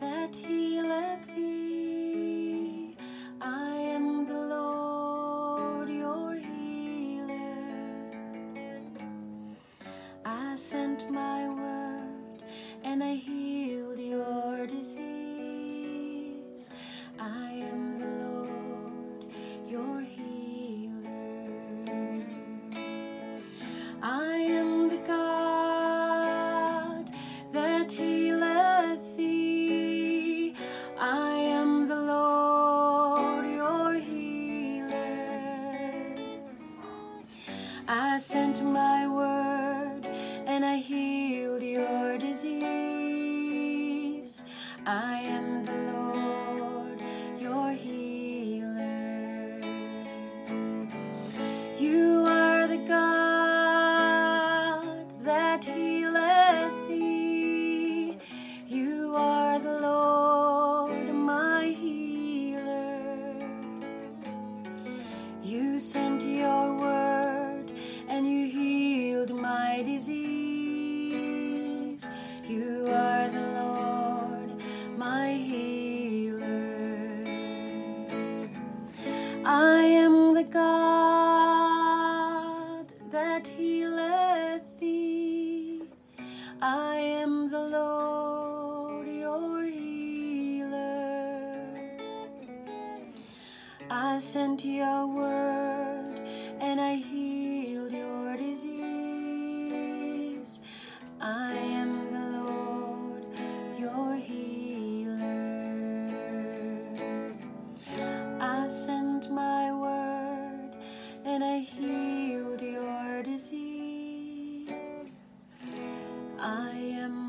that healeth thee. I am the Lord your healer. I sent my word and I healed. I sent my word and I healed your disease. I am the Lord, your healer. You are the God that healeth thee. You are the Lord, my healer. You sent your word and you healed my disease. You are the Lord, my healer. I am the God that healeth thee. I am the Lord, your healer. I sent your word I am the Lord, your healer. I sent my word and I healed your disease. I am